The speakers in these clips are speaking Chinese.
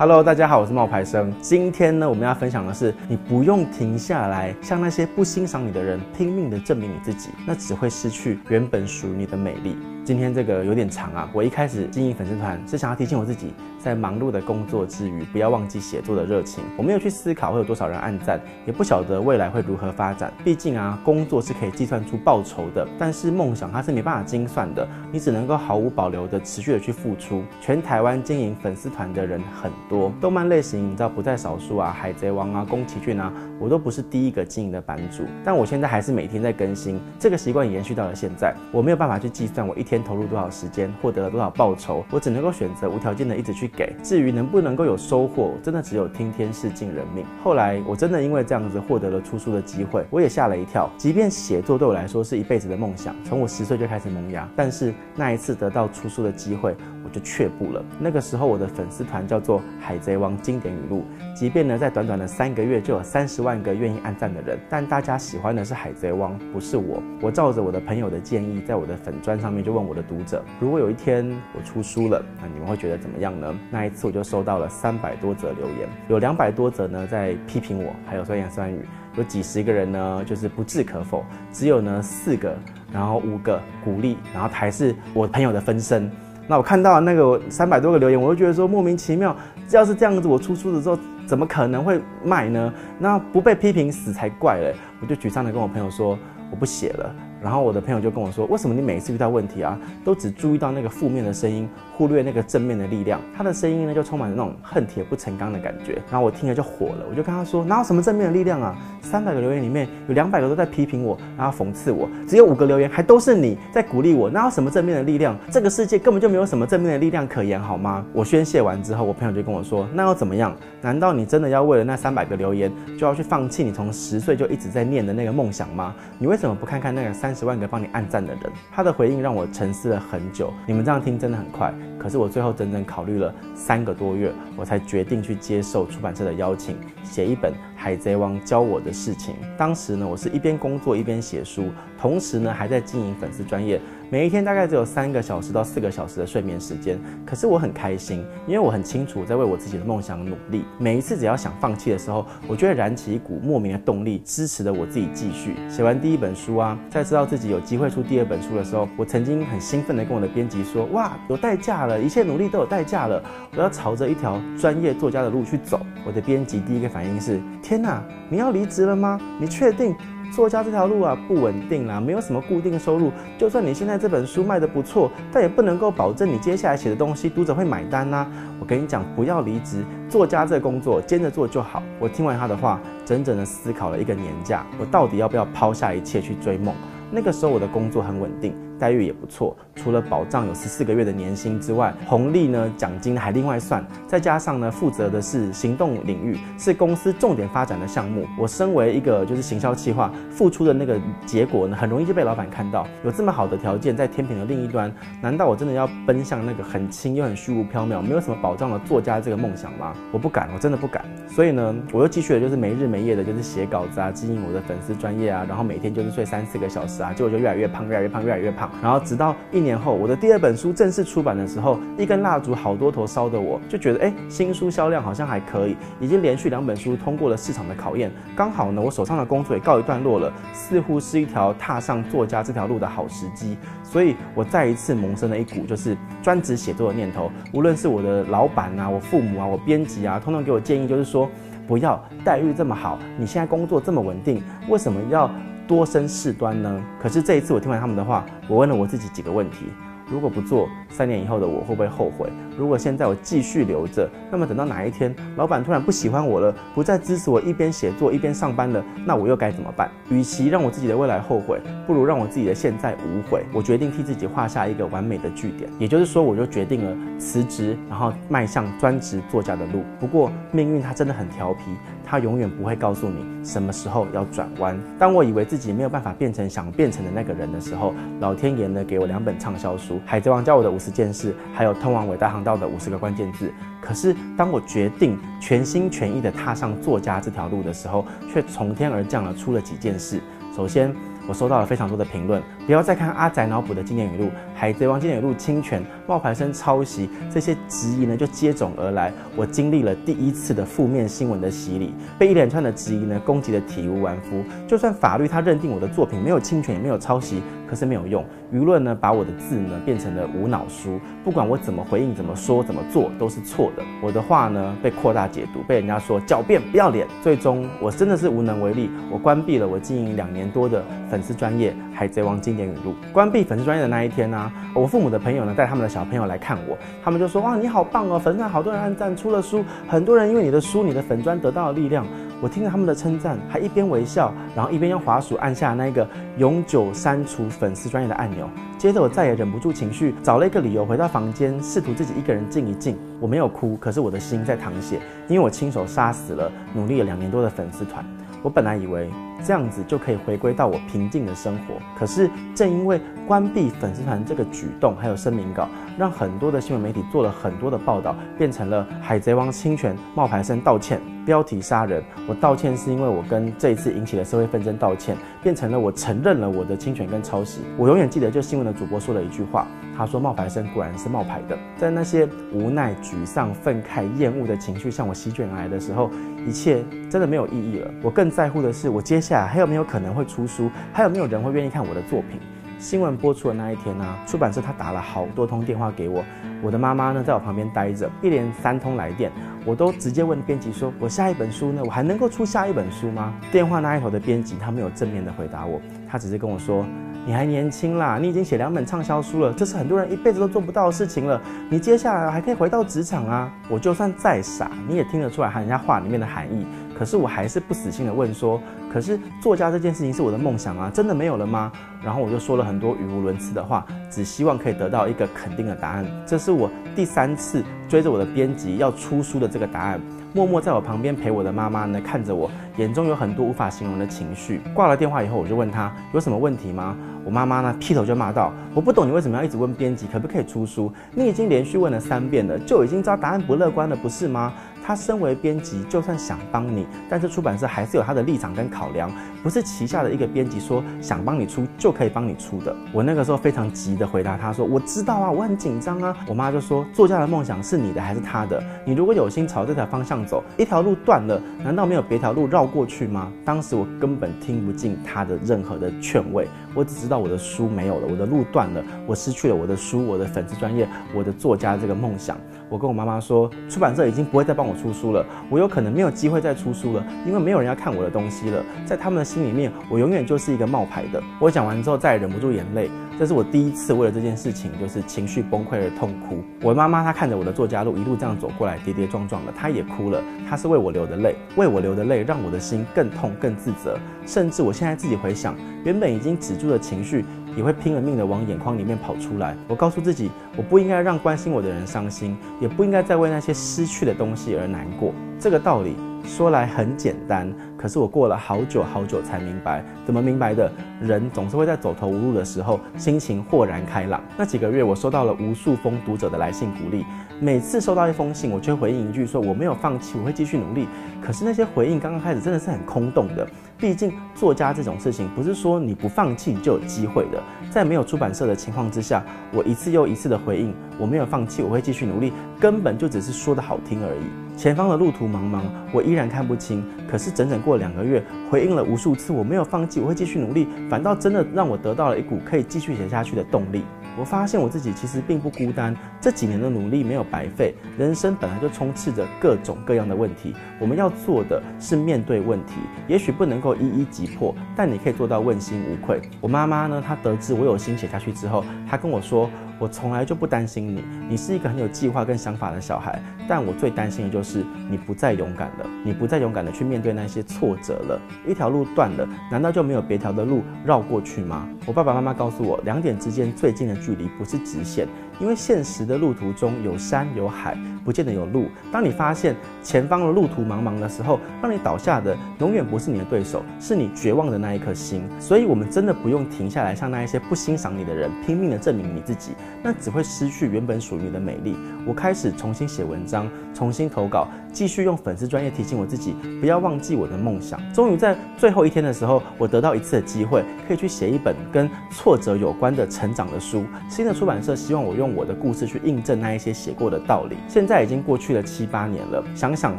Hello，大家好，我是冒牌生。今天呢，我们要分享的是，你不用停下来，向那些不欣赏你的人拼命的证明你自己，那只会失去原本属于你的美丽。今天这个有点长啊，我一开始经营粉丝团是想要提醒我自己，在忙碌的工作之余，不要忘记写作的热情。我没有去思考会有多少人按赞，也不晓得未来会如何发展。毕竟啊，工作是可以计算出报酬的，但是梦想它是没办法精算的，你只能够毫无保留的持续的去付出。全台湾经营粉丝团的人很多，动漫类型你知道不在少数啊，海贼王啊，宫崎骏啊，我都不是第一个经营的版主，但我现在还是每天在更新，这个习惯延续到了现在。我没有办法去计算我一天。投入多少时间，获得了多少报酬，我只能够选择无条件的一直去给。至于能不能够有收获，真的只有听天是尽人命。后来我真的因为这样子获得了出书的机会，我也吓了一跳。即便写作对我来说是一辈子的梦想，从我十岁就开始萌芽，但是那一次得到出书的机会，我就却步了。那个时候我的粉丝团叫做《海贼王经典语录》，即便呢在短短的三个月就有三十万个愿意按赞的人，但大家喜欢的是海贼王，不是我。我照着我的朋友的建议，在我的粉砖上面就问我的读者，如果有一天我出书了，那你们会觉得怎么样呢？那一次我就收到了三百多则留言，有两百多则呢在批评我，还有酸言酸语，有几十个人呢就是不置可否，只有呢四个，然后五个鼓励，然后还是我朋友的分身。那我看到那个三百多个留言，我就觉得说莫名其妙，要是这样子，我出书的时候怎么可能会卖呢？那不被批评死才怪嘞！我就沮丧的跟我朋友说，我不写了。然后我的朋友就跟我说：“为什么你每次遇到问题啊，都只注意到那个负面的声音，忽略那个正面的力量？他的声音呢，就充满了那种恨铁不成钢的感觉。”然后我听了就火了，我就跟他说：“哪有什么正面的力量啊？三百个留言里面有两百个都在批评我，然后讽刺我，只有五个留言还都是你在鼓励我，哪有什么正面的力量？这个世界根本就没有什么正面的力量可言，好吗？”我宣泄完之后，我朋友就跟我说：“那又怎么样？难道你真的要为了那三百个留言，就要去放弃你从十岁就一直在念的那个梦想吗？你为什么不看看那个三三十万个帮你按？”赞的人，他的回应让我沉思了很久。你们这样听真的很快，可是我最后整整考虑了三个多月，我才决定去接受出版社的邀请，写一本《海贼王教我的事情》。当时呢，我是一边工作一边写书，同时呢还在经营粉丝专业。每一天大概只有三个小时到四个小时的睡眠时间，可是我很开心，因为我很清楚在为我自己的梦想努力。每一次只要想放弃的时候，我就会燃起一股莫名的动力，支持着我自己继续。写完第一本书啊，在知道自己有机会出第二本书的时候，我曾经很兴奋地跟我的编辑说：“哇，有代价了，一切努力都有代价了，我要朝着一条专业作家的路去走。”我的编辑第一个反应是：“天哪，你要离职了吗？你确定？”作家这条路啊，不稳定啦，没有什么固定收入。就算你现在这本书卖得不错，但也不能够保证你接下来写的东西读者会买单呐。我跟你讲，不要离职，作家这工作兼着做就好。我听完他的话，整整的思考了一个年假，我到底要不要抛下一切去追梦？那个时候我的工作很稳定。待遇也不错，除了保障有十四个月的年薪之外，红利呢，奖金还另外算，再加上呢，负责的是行动领域，是公司重点发展的项目。我身为一个就是行销企划，付出的那个结果呢，很容易就被老板看到。有这么好的条件，在天平的另一端，难道我真的要奔向那个很轻又很虚无缥缈、没有什么保障的作家这个梦想吗？我不敢，我真的不敢。所以呢，我又继续的就是没日没夜的，就是写稿子啊，经营我的粉丝专业啊，然后每天就是睡三四个小时啊，结果就越来越胖，越来越胖，越来越胖。然后直到一年后，我的第二本书正式出版的时候，一根蜡烛好多头烧的，我就觉得，哎，新书销量好像还可以，已经连续两本书通过了市场的考验。刚好呢，我手上的工作也告一段落了，似乎是一条踏上作家这条路的好时机。所以我再一次萌生了一股就是专职写作的念头。无论是我的老板啊，我父母啊，我编辑啊，通通给我建议，就是说，不要待遇这么好，你现在工作这么稳定，为什么要？多生事端呢？可是这一次我听完他们的话，我问了我自己几个问题。如果不做，三年以后的我会不会后悔？如果现在我继续留着，那么等到哪一天老板突然不喜欢我了，不再支持我一边写作一边上班了，那我又该怎么办？与其让我自己的未来后悔，不如让我自己的现在无悔。我决定替自己画下一个完美的句点，也就是说，我就决定了辞职，然后迈向专职作家的路。不过命运它真的很调皮，他永远不会告诉你什么时候要转弯。当我以为自己没有办法变成想变成的那个人的时候，老天爷呢给我两本畅销书。海贼王教我的五十件事，还有通往伟大航道的五十个关键字。可是，当我决定全心全意地踏上作家这条路的时候，却从天而降了出了几件事。首先，我收到了非常多的评论，不要再看阿宅脑补的经典语录，海贼王经典语录侵权、冒牌生抄袭这些质疑呢就接踵而来。我经历了第一次的负面新闻的洗礼，被一连串的质疑呢攻击得体无完肤。就算法律他认定我的作品没有侵权也没有抄袭，可是没有用。舆论呢把我的字呢变成了无脑书，不管我怎么回应、怎么说、怎么做都是错的。我的话呢被扩大解读，被人家说狡辩、不要脸。最终我真的是无能为力，我关闭了我经营两年多的粉丝专业《海贼王经典语录》。关闭粉丝专业的那一天呢、我父母的朋友呢带他们的小朋友来看我，他们就说：哇，你好棒哦，粉丝好多人按赞，出了书，很多人因为你的书、你的粉砖得到了力量。我听着他们的称赞，还一边微笑，然后一边用滑鼠按下那个永久删除粉丝专业的按钮。接着我再也忍不住情绪，找了一个理由回到房间，试图自己一个人静一静。我没有哭，可是我的心在淌血，因为我亲手杀死了努力了两年多的粉丝团。我本来以为这样子就可以回归到我平静的生活，可是正因为关闭粉丝团这个举动，还有声明稿，让很多的新闻媒体做了很多的报道，变成了海贼王侵权，冒牌声道歉，标题杀人。我道歉是因为我跟这一次引起的社会纷争道歉，变成了我承认了我的侵权跟抄袭。我永远记得，就新闻的主播说了一句话，他说冒牌声果然是冒牌的。在那些无奈、沮丧、愤慨、厌恶的情绪向我席卷而来的时候，一切真的没有意义了。我更在乎的是，我接下还有没有可能会出书，还有没有人会愿意看我的作品。新闻播出的那一天呢、出版社他打了好多通电话给我，我的妈妈呢在我旁边待着，一连三通来电，我都直接问编辑说：“我下一本书呢，我还能够出下一本书吗？”电话那一头的编辑他没有正面的回答我，他只是跟我说：“你还年轻啦，你已经写两本畅销书了，这是很多人一辈子都做不到的事情了，你接下来还可以回到职场啊。”我就算再傻，你也听得出来喊人家话里面的含义。可是我还是不死心的问说，可是作家这件事情是我的梦想啊，真的没有了吗？然后我就说了很多语无伦次的话，只希望可以得到一个肯定的答案。这是我第三次追着我的编辑要出书的这个答案。默默在我旁边陪我的妈妈呢，看着我，眼中有很多无法形容的情绪。挂了电话以后，我就问她有什么问题吗？我妈妈呢劈头就骂道：“我不懂你为什么要一直问编辑可不可以出书？你已经连续问了三遍了，就已经知道答案不乐观了，不是吗？”他身为编辑，就算想帮你，但是出版社还是有他的立场跟考量，不是旗下的一个编辑说想帮你出就可以帮你出的。我那个时候非常急的回答他说：“我知道啊，我很紧张啊。”我妈就说：“作家的梦想是你的还是他的？你如果有心朝这条方向走，一条路断了，难道没有别条路绕过去吗？”当时我根本听不进他的任何的劝慰，我只知道我的书没有了，我的路断了，我失去了我的书，我的粉丝专业，我的作家这个梦想。我跟我妈妈说，出版社已经不会再帮我出书了，我有可能没有机会再出书了，因为没有人要看我的东西了。在他们的心里面，我永远就是一个冒牌的。我讲完之后，再也忍不住眼泪。这是我第一次为了这件事情，就是情绪崩溃而痛哭。我的妈妈她看着我的作家路一路这样走过来，跌跌撞撞的，她也哭了。她是为我流的泪，为我流的泪让我的心更痛、更自责。甚至我现在自己回想，原本已经止住的情绪。也会拼了命的往眼眶里面跑出来。我告诉自己，我不应该让关心我的人伤心，也不应该再为那些失去的东西而难过。这个道理说来很简单，可是我过了好久好久才明白。怎么明白的？人总是会在走投无路的时候，心情豁然开朗。那几个月，我收到了无数封读者的来信鼓励。每次收到一封信，我就会回应一句说：“我没有放弃，我会继续努力。”可是那些回应刚刚开始真的是很空洞的。毕竟作家这种事情，不是说你不放弃就有机会的。在没有出版社的情况之下，我一次又一次的回应，我没有放弃，我会继续努力，根本就只是说的好听而已。前方的路途茫茫，我依然看不清。可是整整过两个月，回应了无数次，我没有放弃，我会继续努力，反倒真的让我得到了一股可以继续写下去的动力。我发现我自己其实并不孤单，这几年的努力没有白费。人生本来就充斥着各种各样的问题，我们要做的是面对问题，也许不能够一一击破，但你可以做到问心无愧。我妈妈呢，她得知我有心写下去之后，她跟我说。我从来就不担心你，你是一个很有计划跟想法的小孩。但我最担心的就是你不再勇敢了，你不再勇敢的去面对那些挫折了。一条路断了，难道就没有别条的路绕过去吗？我爸爸妈妈告诉我，两点之间最近的距离不是直线，因为现实的路途中有山有海。不见得有路。当你发现前方的路途茫茫的时候，让你倒下的永远不是你的对手，是你绝望的那一颗心。所以，我们真的不用停下来，向那一些不欣赏你的人拼命的证明你自己，那只会失去原本属于你的美丽。我开始重新写文章，重新投稿，继续用粉丝专业提醒我自己，不要忘记我的梦想。终于在最后一天的时候，我得到一次的机会，可以去写一本跟挫折有关的成长的书。新的出版社希望我用我的故事去印证那一些写过的道理。现在在已经过去了七八年了，想想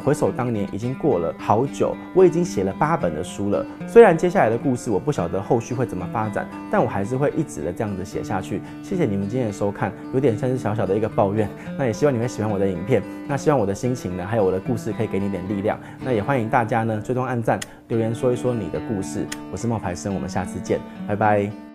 回首当年，已经过了好久。我已经写了八本的书了。虽然接下来的故事我不晓得后续会怎么发展，但我还是会一直的这样子写下去。谢谢你们今天的收看，有点像是小小的一个抱怨。那也希望你们喜欢我的影片。那希望我的心情呢，还有我的故事可以给你点力量。那也欢迎大家呢追踪按赞、留言说一说你的故事。我是冒牌生，我们下次见，拜拜。